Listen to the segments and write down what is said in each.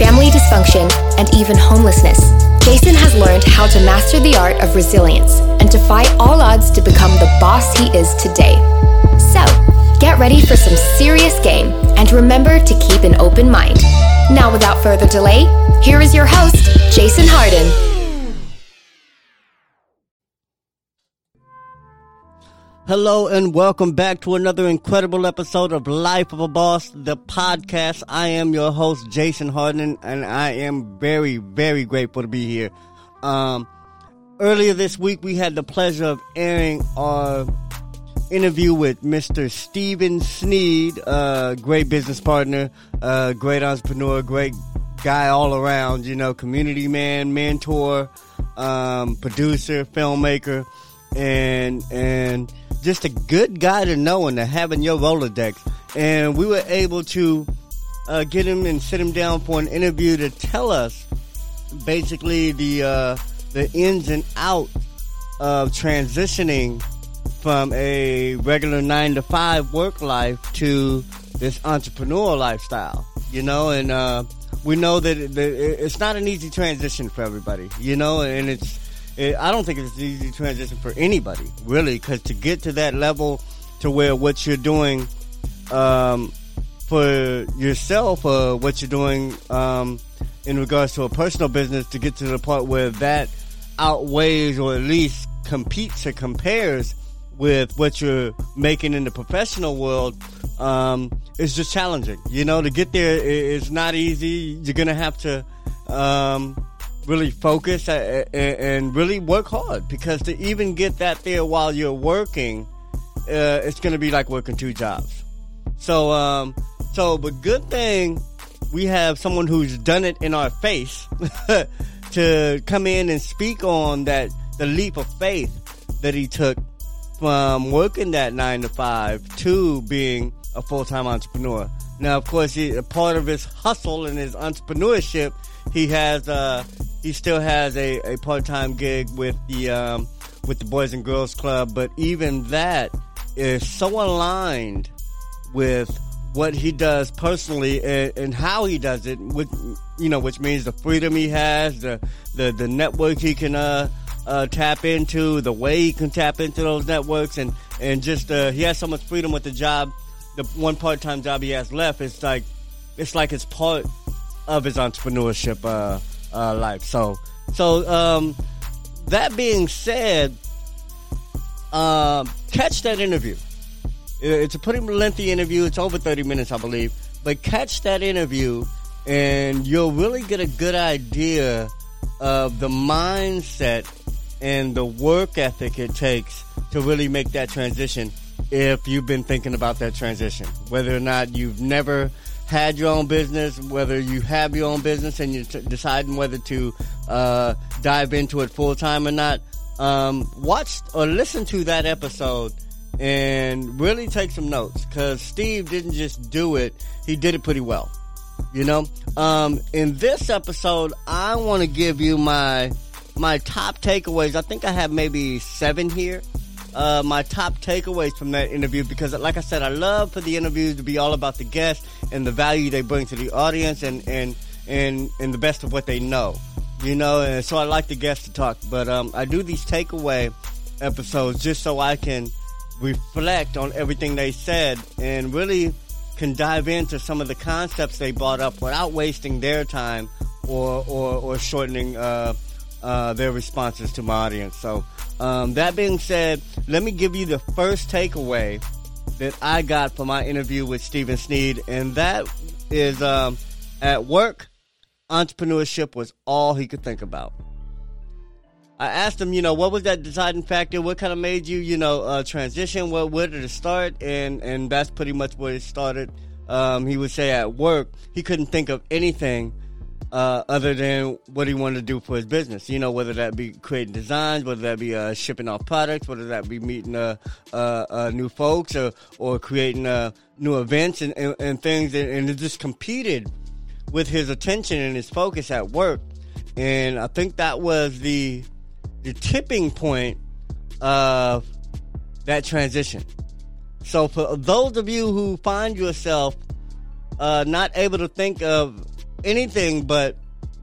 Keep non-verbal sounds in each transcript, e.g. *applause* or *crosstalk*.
family dysfunction, and even homelessness, Jason has learned how to master the art of resilience and fight all odds to become the boss he is today. So, get ready for some serious game and remember to keep an open mind. Now, without further delay, here is your host, Jason Hardin. Hello and welcome back to another incredible episode of Life of a Boss, the podcast. I am your host, Jason Hardin, and I am very, very grateful to be here. Um, earlier this week, we had the pleasure of airing our interview with Mr. Steven Sneed, uh, great business partner, uh, great entrepreneur, great guy all around, you know, community man, mentor, um, producer, filmmaker, and, and, just a good guy to know and to have in your Rolodex. And we were able to uh, get him and sit him down for an interview to tell us basically the uh, the ins and outs of transitioning from a regular nine to five work life to this entrepreneur lifestyle. You know, and uh, we know that it's not an easy transition for everybody. You know, and it's it, I don't think it's an easy transition for anybody, really, because to get to that level to where what you're doing um, for yourself or what you're doing um, in regards to a personal business to get to the part where that outweighs or at least competes or compares with what you're making in the professional world um, is just challenging. You know, to get there is not easy. You're gonna have to um, really focus and really work hard because to even get that there while you're working, uh, it's going to be like working two jobs. So, um, so, but good thing we have someone who's done it in our face *laughs* to come in and speak on that, the leap of faith that he took from working that nine to five to being a full-time entrepreneur. Now, of course, he, a part of his hustle and his entrepreneurship, he has uh, he still has a, a part time gig with the um, with the Boys and Girls Club, but even that is so aligned with what he does personally and, and, how he does it, which you know, which means the freedom he has, the the, the network he can uh, uh, tap into, the way he can tap into those networks, and and just uh, he has so much freedom with the job. The one part time job he has left, it's like it's like it's part of his entrepreneurship uh, life. So, so um, that being said, uh, catch that interview. It's a pretty lengthy interview. It's over 30 minutes, I believe. But catch that interview, and you'll really get a good idea of the mindset and the work ethic it takes to really make that transition if you've been thinking about that transition. Whether or not you've never had your own business, whether you have your own business and you're t- deciding whether to uh, dive into it full time or not, um, watch or listen to that episode and really take some notes because Steve didn't just do it, he did it pretty well. You know, um, in this episode, I want to give you my my top takeaways. I think I have maybe seven here uh, my top takeaways from that interview because, like I said, I love for the interviews to be all about the guests and the value they bring to the audience and and and and the best of what they know, you know. And so I like the guests to talk, but um, I do these takeaway episodes just so I can reflect on everything they said and really can dive into some of the concepts they brought up without wasting their time or or, or shortening uh, uh, their responses to my audience. So um, that being said, let me give you the first takeaway that I got from my interview with Steven Sneed, and that is um, at work, entrepreneurship was all he could think about. I asked him, you know, what was that deciding factor? What kind of made you, you know, uh, transition? What, where did it start? And and that's pretty much where it started. Um, he would say at work he couldn't think of anything uh, other than what he wanted to do for his business. You know, whether that be creating designs, whether that be uh, shipping off products, whether that be meeting uh, uh, uh new folks or, or creating uh, new events and, and, and things. And, and it just competed with his attention and his focus at work. And I think that was the the tipping point of that transition. So for those of you who find yourself not able to think of anything but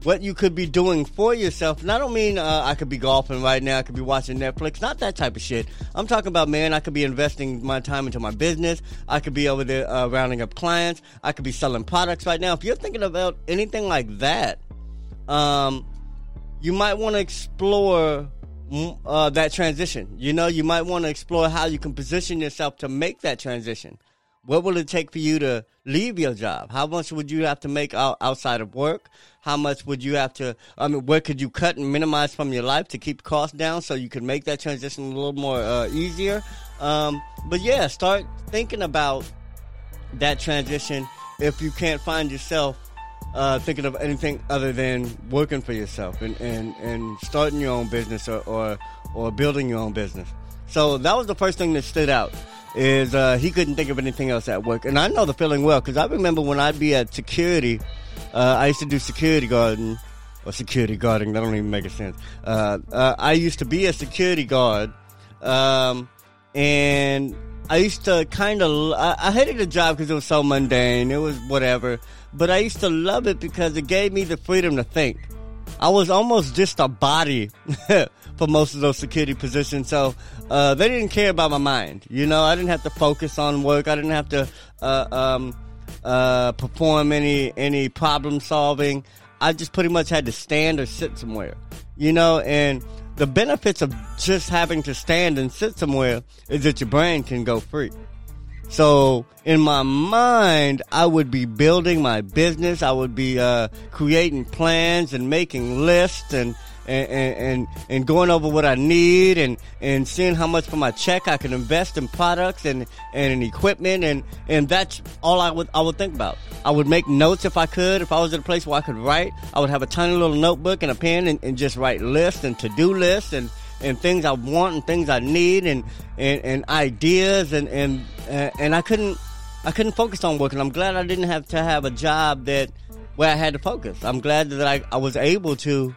what you could be doing for yourself. And I don't mean uh, I could be golfing right now, I could be watching Netflix, not that type of shit. I'm talking about, man, I could be investing my time into my business. I could be over there uh, rounding up clients. I could be selling products right now. If you're thinking about anything like that, um, you might want to explore uh, that transition. You know, you might want to explore how you can position yourself to make that transition. What will it take for you to leave your job? How much would you have to make out, outside of work? How much would you have to? I mean, where could you cut and minimize from your life to keep costs down so you can make that transition a little more uh, easier? Um, but yeah, start thinking about that transition if you can't find yourself uh, thinking of anything other than working for yourself and, and, and starting your own business or, or, or building your own business. So that was the first thing that stood out is uh, he couldn't think of anything else at work. And I know the feeling well because I remember when I'd be at security, uh, I used to do security guarding or security guarding. That don't even make a sense. Uh, uh I used to be a security guard, um, and I used to kind of I, I hated the job because it was so mundane. It was whatever, but I used to love it because it gave me the freedom to think. I was almost just a body *laughs* for most of those security positions. So uh, they didn't care about my mind. You know, I didn't have to focus on work. I didn't have to uh, um, uh, perform any any problem solving. I just pretty much had to stand or sit somewhere. You know, and the benefits of just having to stand and sit somewhere is that your brain can go free. So in my mind, I would be building my business. I would be uh, creating plans and making lists and and, and, and going over what I need and, and seeing how much for my check I can invest in products and, and in equipment and, and that's all I would I would think about. I would make notes if I could. If I was at a place where I could write, I would have a tiny little notebook and a pen and, and just write lists and to do lists and, and things I want and things I need and, and, and ideas and, and uh, and I couldn't I couldn't focus on work and I'm glad I didn't have to have a job that where I had to focus. I'm glad that I, I was able to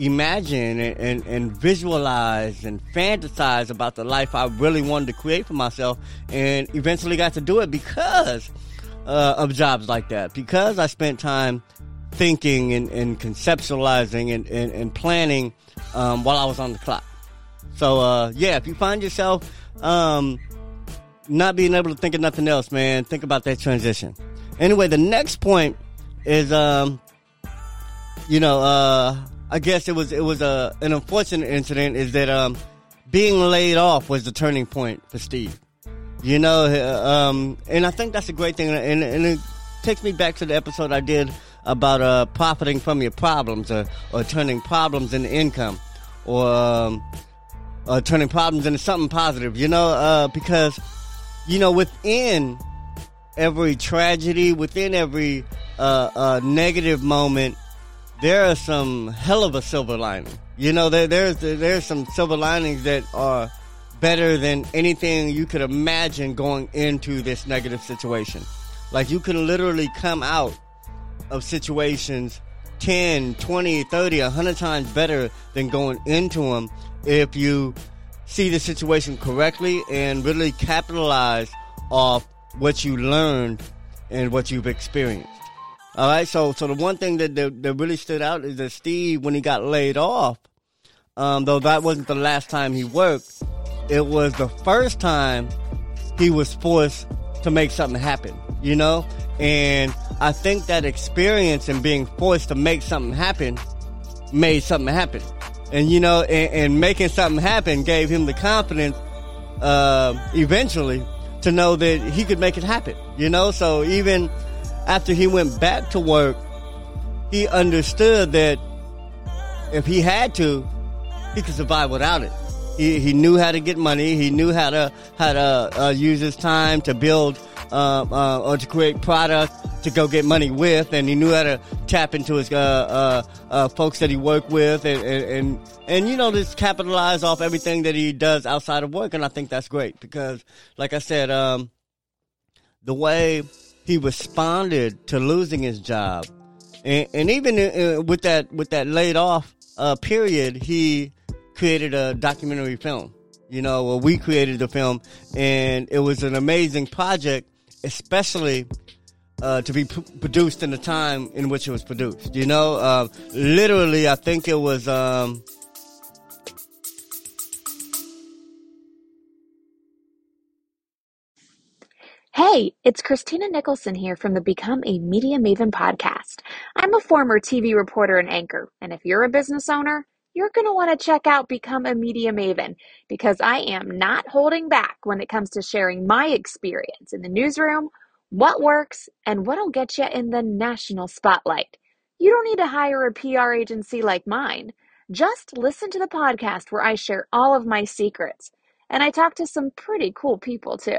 imagine and, and, and, visualize and fantasize about the life I really wanted to create for myself and eventually got to do it because uh, of jobs like that. Because I spent time thinking and, and conceptualizing and, and, and planning um, while I was on the clock. So, uh, yeah, if you find yourself um, not being able to think of nothing else, man, think about that transition. Anyway, the next point is, um, you know, uh, I guess it was it was a an unfortunate incident. Is that um, being laid off was the turning point for Steve. You know, uh, um, and I think that's a great thing, and, and it takes me back to the episode I did about uh, profiting from your problems, or, or turning problems into income, or um, uh, turning problems into something positive. You know, uh, because you know within every tragedy, within every uh, uh, negative moment there are some hell of a silver lining. You know, there, there's there's some silver linings that are better than anything you could imagine going into this negative situation. Like you can literally come out of situations 10, 20, 30, 100 times better than going into them if you see the situation correctly and really capitalize off what you learned and what you've experienced. All right, so so the one thing that, that, that really stood out is that Steve, when he got laid off, um, though that wasn't the last time he worked, it was the first time he was forced to make something happen. You know, and I think that experience and being forced to make something happen made something happen. And you know, and, and making something happen gave him the confidence uh, eventually to know that he could make it happen. You know, so even after he went back to work, he understood that if he had to, he could survive without it. He, he knew how to get money. He knew how to how to uh, use his time to build uh, uh, or to create product to go get money with, and he knew how to tap into his uh, uh, uh, folks that he worked with, and, and, and and you know just capitalize off everything that he does outside of work, and I think that's great because, like I said, um, the way he responded to losing his job, and, and even uh, with that with that laid off uh, period, he created a documentary film. You know, well, we created the film, and it was an amazing project, especially uh, to be p- produced in the time in which it was produced. You know, uh, literally, I think it was. Um, Hey, it's Christina Nicholson here from the Become a Media Maven podcast. I'm a former TV reporter and anchor, and if you're a business owner, you're going to want to check out Become a Media Maven because I am not holding back when it comes to sharing my experience in the newsroom, what works, and what'll get you in the national spotlight. You don't need to hire a PR agency like mine. Just listen to the podcast where I share all of my secrets. And I talk to some pretty cool people too.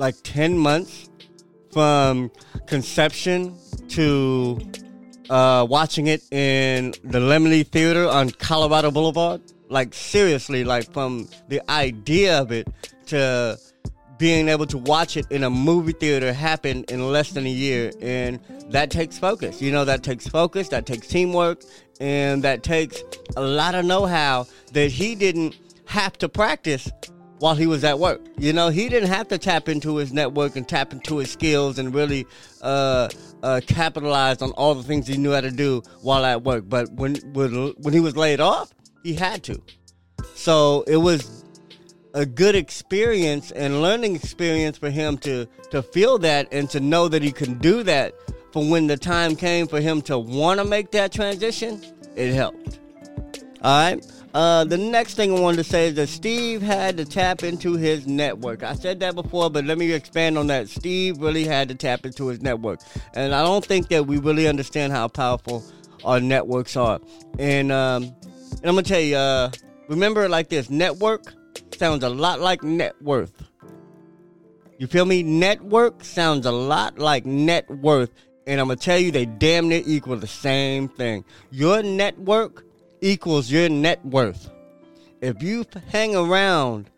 Like 10 months from conception to uh, watching it in the Laemmle Theater on Colorado Boulevard. Like, seriously, like from the idea of it to being able to watch it in a movie theater happen in less than a year. And that takes focus. You know, that takes focus, that takes teamwork, and that takes a lot of know how that he didn't have to practice while he was at work. You know, he didn't have to tap into his network and tap into his skills and really uh, uh, capitalize on all the things he knew how to do while at work. But when when, when he was laid off, he had to. So it was a good experience and learning experience for him to to feel that and to know that he can do that. For when the time came for him to want to make that transition, it helped. All right. Uh, the next thing I wanted to say is that Steve had to tap into his network. I said that before, but let me expand on that. Steve really had to tap into his network. And I don't think that we really understand how powerful our networks are. And, um, and I'm going to tell you, uh, remember like this network sounds a lot like net worth. You feel me? Network sounds a lot like net worth. And I'm going to tell you, they damn near equal the same thing. Your network equals your net worth. If you hang around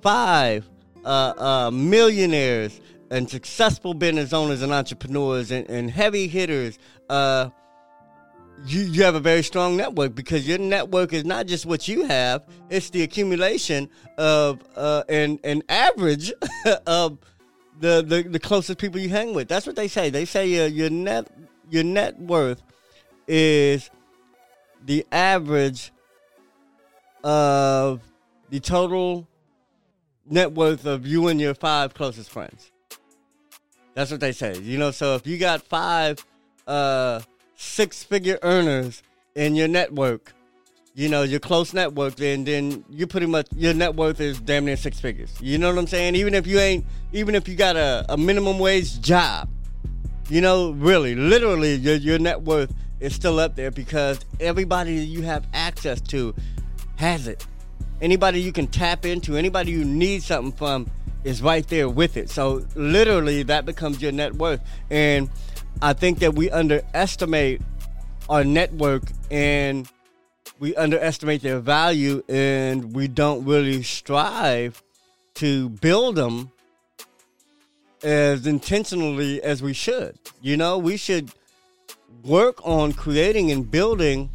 five uh, uh, millionaires and successful business owners and entrepreneurs and, and heavy hitters, uh, you, you have a very strong network because your network is not just what you have, it's the accumulation of uh, and, and average *laughs* of the, the, the closest people you hang with. That's what they say. They say your, your net your net worth is the average of the total net worth of you and your five closest friends. That's what they say. You know, so if you got five uh, six figure earners in your network, you know, your close network, then then you pretty much your net worth is damn near six figures. You know what I'm saying? Even if you ain't even if you got a, a minimum wage job, you know, really, literally your your net worth is still up there because everybody you have access to has it. Anybody you can tap into, anybody you need something from is right there with it. So literally that becomes your net worth. And I think that we underestimate our network and we underestimate their value and we don't really strive to build them as intentionally as we should. You know, we should work on creating and building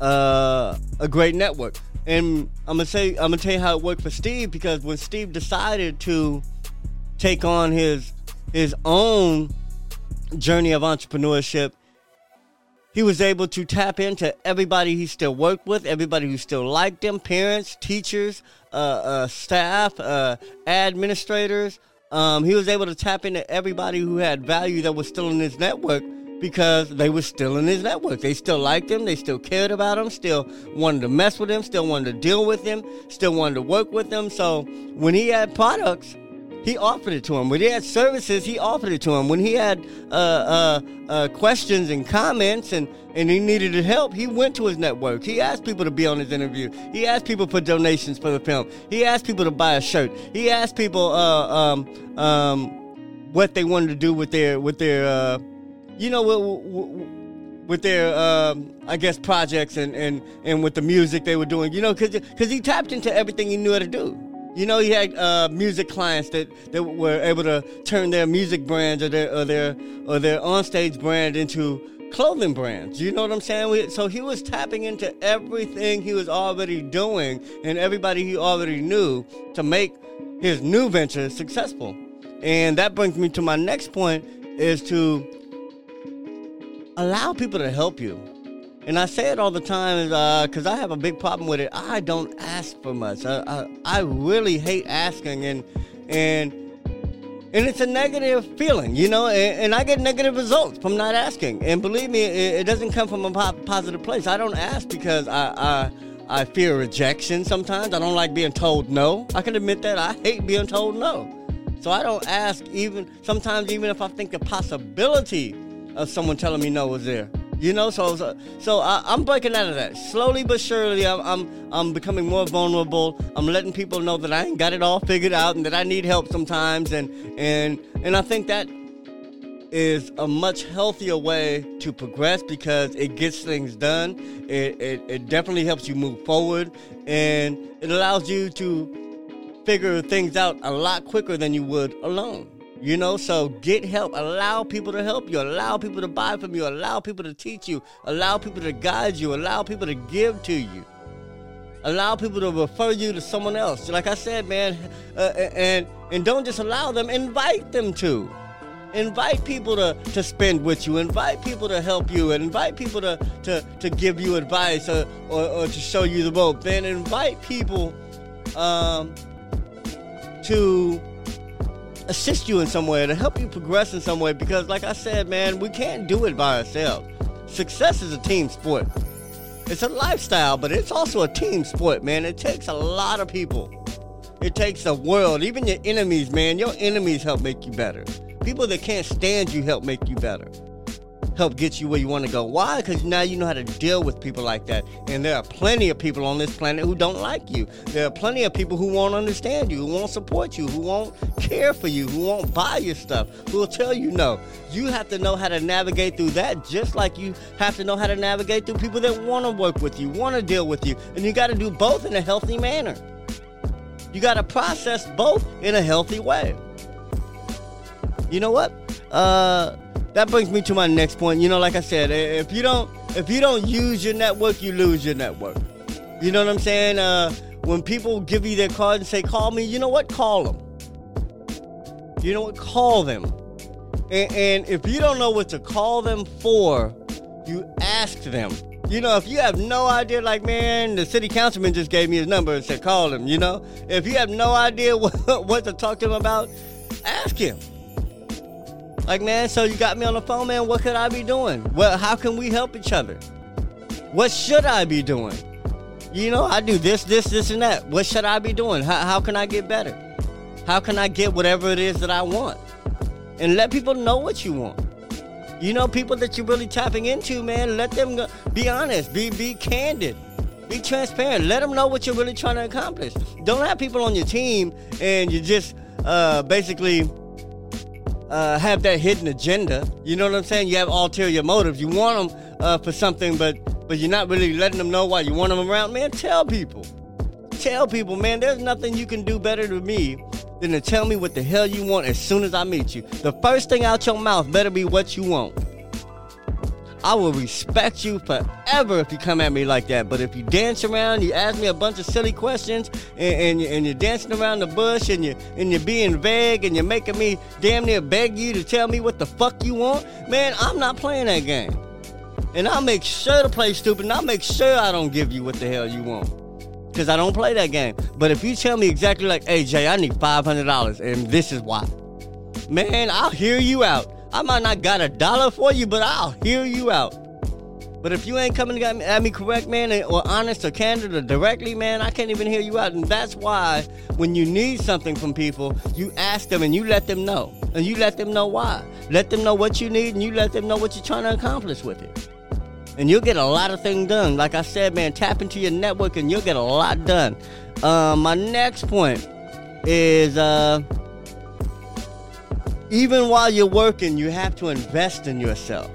uh, a great network. And I'm gonna say I'm gonna tell you how it worked for Steve because when Steve decided to take on his his own journey of entrepreneurship, he was able to tap into everybody he still worked with, everybody who still liked him, parents, teachers, uh, uh, staff, uh, administrators. Um, he was able to tap into everybody who had value that was still in his network because they were still in his network. They still liked him. They still cared about him. Still wanted to mess with him. Still wanted to deal with him. Still wanted to work with him. So when he had products, he offered it to him. When he had services, he offered it to him. When he had uh, uh, uh, questions and comments and, and he needed help, he went to his network. He asked people to be on his interview. He asked people for donations for the film. He asked people to buy a shirt. He asked people uh, um, um, what they wanted to do with their with their uh, you know with, with their um, I guess projects and, and and with the music they were doing. You know, because because he tapped into everything he knew how to do. You know, he had uh, music clients that, that were able to turn their music brands or their or their or their onstage brand into clothing brands. You know what I'm saying? So he was tapping into everything he was already doing and everybody he already knew to make his new venture successful. And that brings me to my next point is to allow people to help you. And I say it all the time because uh, I have a big problem with it. I don't ask for much. I, I, I really hate asking, and and and it's a negative feeling, you know. And, and I get negative results from not asking. And believe me, it, it doesn't come from a po- positive place. I don't ask because I, I I fear rejection. Sometimes I don't like being told no. I can admit that I hate being told no. So I don't ask even sometimes even if I think the possibility of someone telling me no was there. You know, so so, so I, am breaking out of that slowly but surely. I'm, I'm I'm becoming more vulnerable. I'm letting people know that I ain't got it all figured out and that I need help sometimes. And and and I think that is a much healthier way to progress because it gets things done. It, it, it definitely helps you move forward and it allows you to figure things out a lot quicker than you would alone. You know, so get help. Allow people to help you. Allow people to buy from you. Allow people to teach you. Allow people to guide you. Allow people to give to you. Allow people to refer you to someone else. Like I said, man, uh, and and don't just allow them. Invite them to. Invite people to, to spend with you. Invite people to help you. Invite people to, to, to give you advice or, or, or to show you the rope. Then invite people um, to assist you in some way, to help you progress in some way. Because, like I said, man, we can't do it by ourselves. Success is a team sport. It's a lifestyle, but it's also a team sport, man. It takes a lot of people. It takes the world, even your enemies, man. Your enemies help make you better. People that can't stand you help make you better help get you where you want to go. Why? Because now you know how to deal with people like that. And there are plenty of people on this planet who don't like you. There are plenty of people who won't understand you, who won't support you, who won't care for you, who won't buy your stuff, who will tell you no. You have to know how to navigate through that just like you have to know how to navigate through people that want to work with you, want to deal with you. And you got to do both in a healthy manner. You got to process both in a healthy way. You know what? Uh, that brings me to my next point. You know, like I said, if you don't if you don't use your network, you lose your network. You know what I'm saying? Uh, when people give you their card and say, "Call me," you know what? Call them. You know what? Call them. And, and if you don't know what to call them for, you ask them. You know, if you have no idea, like, man, the city councilman just gave me his number and said, call him, you know? If you have no idea *laughs* what, what to talk to him about, ask him. Like, man, so you got me on the phone, man. What could I be doing? Well, how can we help each other? What should I be doing? You know, I do this, this, this, and that. What should I be doing? How, how can I get better? How can I get whatever it is that I want? And let people know what you want. You know, people that you're really tapping into, man, let them go, be honest, be be candid, be transparent. Let them know what you're really trying to accomplish. Don't have people on your team and you just uh, basically uh, have that hidden agenda. You know what I'm saying? You have ulterior motives. You want them uh, for something, but but you're not really letting them know why you want them around. Man, tell people. Tell people, man, there's nothing you can do better than me than to tell me what the hell you want as soon as I meet you. The first thing out your mouth better be what you want. I will respect you forever if you come at me like that. But if you dance around, you ask me a bunch of silly questions, and, and, and you're dancing around the bush, and you and you're being vague, and you're making me damn near beg you to tell me what the fuck you want, man, I'm not playing that game. And I'll make sure to play stupid, and I'll make sure I don't give you what the hell you want. Because I don't play that game. But if you tell me exactly like, hey, Jay, I need $500, and this is why, man, I'll hear you out. I might not got a dollar for you, but I'll hear you out. But if you ain't coming at me correct, man, or honest or candid or directly, man, I can't even hear you out. And that's why when you need something from people, you ask them and you let them know. And you let them know why. Let them know what you need and you let them know what you're trying to accomplish with it. And you'll get a lot of things done. Like I said, man, tap into your network and you'll get a lot done. Uh, my next point is uh, even while you're working, you have to invest in yourself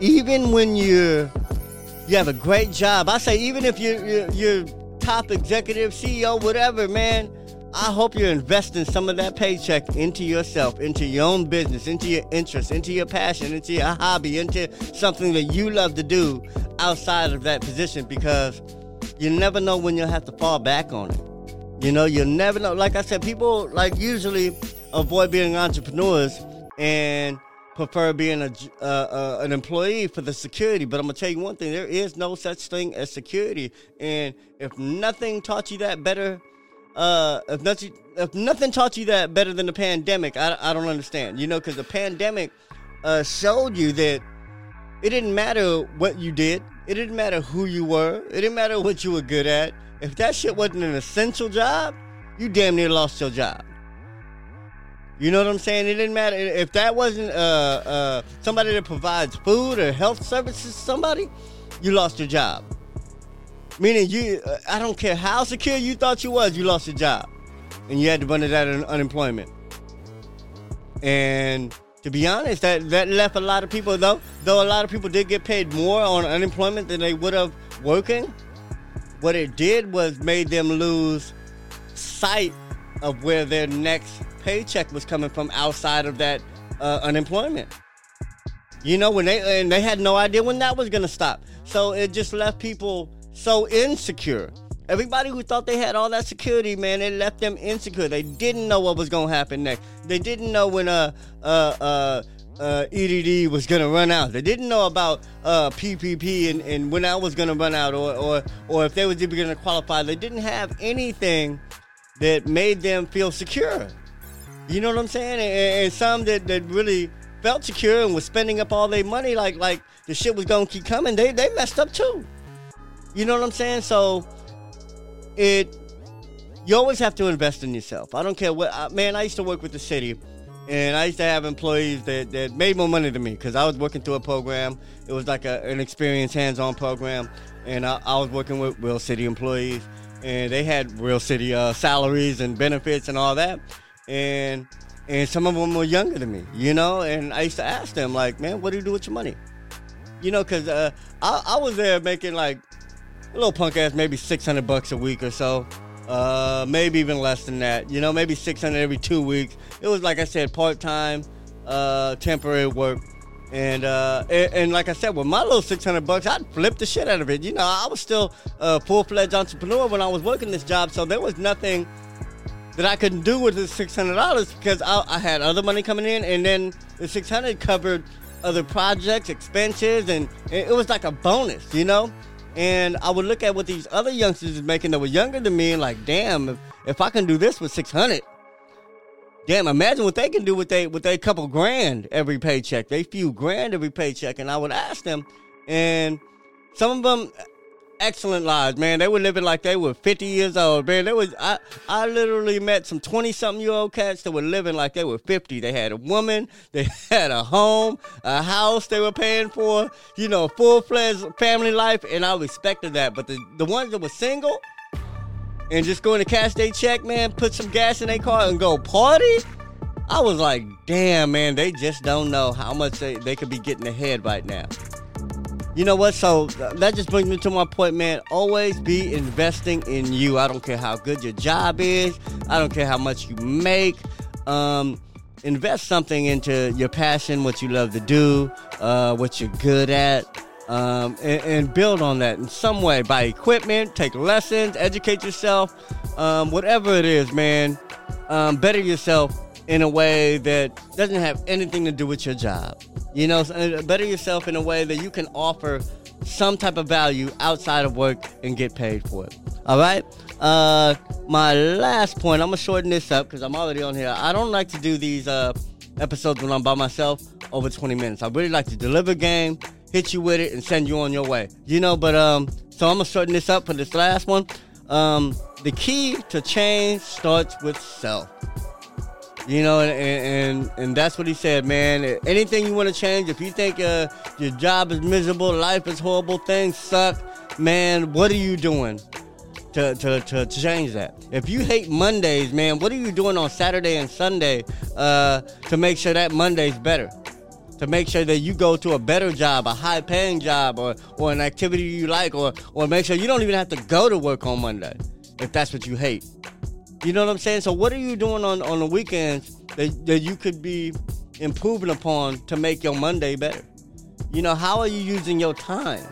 even when you're you have a great job, I say even if you're, you're, you're top executive, CEO, whatever, man, I hope you're investing some of that paycheck into yourself, into your own business, into your interests, into your passion, into your hobby, into something that you love to do outside of that position because you never know when you'll have to fall back on it. You know, you'll never know. Like I said, people like usually avoid being entrepreneurs and prefer being a uh, uh, an employee for the security. But I'm gonna tell you one thing: there is no such thing as security. And if nothing taught you that better, uh, if nothing if nothing taught you that better than the pandemic, I, I don't understand. You know, because the pandemic uh, showed you that it didn't matter what you did. It didn't matter who you were. It didn't matter what you were good at. If that shit wasn't an essential job, you damn near lost your job. You know what I'm saying? It didn't matter if that wasn't uh, uh, somebody that provides food or health services. Somebody, you lost your job. Meaning you, uh, I don't care how secure you thought you was, you lost your job, and you had to run it out of unemployment. And to be honest, that that left a lot of people though. Though a lot of people did get paid more on unemployment than they would have working. What it did was made them lose sight of where their next paycheck was coming from outside of that uh, unemployment. You know, when they and they had no idea when that was gonna stop. So it just left people so insecure. Everybody who thought they had all that security, man, it left them insecure. They didn't know what was gonna happen next. They didn't know when uh uh uh uh, EDD was gonna run out. They didn't know about uh, PPP and, and when that was gonna run out, or or or if they was even gonna qualify. They didn't have anything that made them feel secure. You know what I'm saying? And, and some that, that really felt secure and was spending up all their money like like the shit was gonna keep coming. They they messed up too. You know what I'm saying? So it you always have to invest in yourself. I don't care what man. I used to work with the city, and I used to have employees that, that made more money than me because I was working through a program. It was like a, an experience hands-on program, and I, I, was working with real city employees, and they had real city uh, salaries and benefits and all that and and some of them were younger than me, you know. And I used to ask them, like, man, what do you do with your money? You know, because uh, I, I was there making like a little punk ass, maybe six hundred bucks a week or so, uh, maybe even less than that. You know, maybe six hundred every two weeks. It was like I said, part time, uh, temporary work. And, uh, and, and like I said, with my little six hundred bucks, I'd flip the shit out of it. You know, I was still a full fledged entrepreneur when I was working this job, so there was nothing that I couldn't do with the six hundred dollars because I, I, had other money coming in, and then the six hundred covered other projects, expenses, and, it was like a bonus, you know. And I would look at what these other youngsters is making that were younger than me, and like, damn, if, if I can do this with six hundred, damn, imagine what they can do with they with a couple grand every paycheck, they few grand every paycheck. And I would ask them, and some of them excellent lives, man. They were living like they were 50 years old, man. There was I I literally met some 20 something year old cats that were living like they were 50. They had a woman, *laughs* they had a home, a house they were paying for, you know, full fledged family life, and I respected that. But the the ones that were single and just going to cash their check, man, put some gas in their car and go party. I was like, damn, man, they just don't know how much they, they could be getting ahead right now. You know what? So that just brings me to my point, man. Always be investing in you. I don't care how good your job is. I don't care how much you make. Um, invest something into your passion, what you love to do, uh, what you're good at, um, and, and, build on that in some way. Buy equipment, take lessons, educate yourself, um, whatever it is, man. Um, better yourself in a way that doesn't have anything to do with your job. You know, uh, better yourself in a way that you can offer some type of value outside of work and get paid for it. All right. Uh, my last point. I'm gonna shorten this up because I'm already on here. I don't like to do these uh, episodes when I'm by myself over 20 minutes. I really like to deliver game, hit you with it and send you on your way. You know, but um, so I'm gonna shorten this up for this last one. Um, the key to change starts with self. You know, and, and and that's what he said, man. Anything you want to change, if you think uh, your job is miserable, life is horrible, things suck, man, what are you doing to, to, to change that? If you hate Mondays, man, what are you doing on Saturday and Sunday uh, to make sure that Monday's better? To make sure that you go to a better job, a high paying job, or, or an activity you like, or, or make sure you don't even have to go to work on Monday if that's what you hate. You know what I'm saying? So what are you doing on, on the weekends that, that you could be improving upon to make your Monday better? You know, how are you using your time?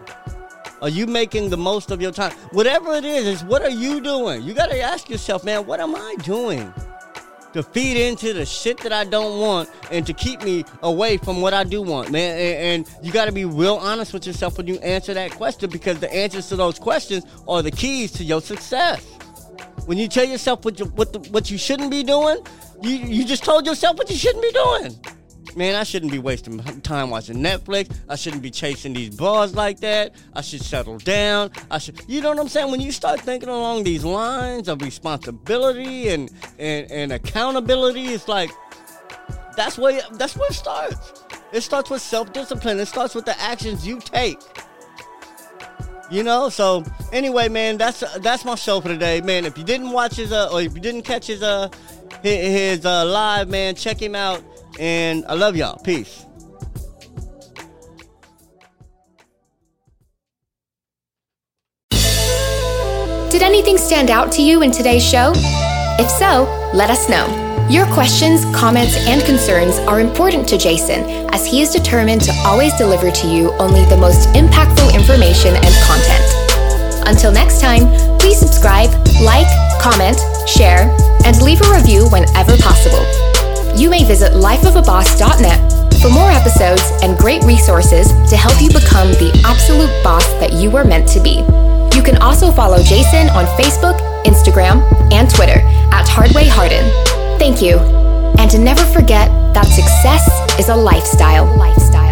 Are you making the most of your time? Whatever it is, is what are you doing? You gotta ask yourself, man, what am I doing? To feed into the shit that I don't want and to keep me away from what I do want, man. And, and you gotta be real honest with yourself when you answer that question because the answers to those questions are the keys to your success. When you tell yourself what you, what, the, what you shouldn't be doing, you, you just told yourself what you shouldn't be doing. Man, I shouldn't be wasting time watching Netflix. I shouldn't be chasing these bars like that. I should settle down. I should, you know what I'm saying? When you start thinking along these lines of responsibility and and, and accountability, it's like that's where that's where it starts. It starts with self discipline. It starts with the actions you take. You know, so anyway, man, that's that's my show for today, man. If you didn't watch his uh, or if you didn't catch his uh his, uh live, man, check him out. And I love y'all. Peace. Did anything stand out to you in today's show? If so, let us know. Your questions, comments, and concerns are important to Jason as he is determined to always deliver to you only the most impactful information and content. Until next time, please subscribe, like, comment, share, and leave a review whenever possible. You may visit lifeofaboss.net for more episodes and great resources to help you become the absolute boss that you were meant to be. You can also follow Jason on Facebook, Instagram, and Twitter at Hardway Hardin. Thank you. And to never forget that success is a lifestyle. Lifestyle.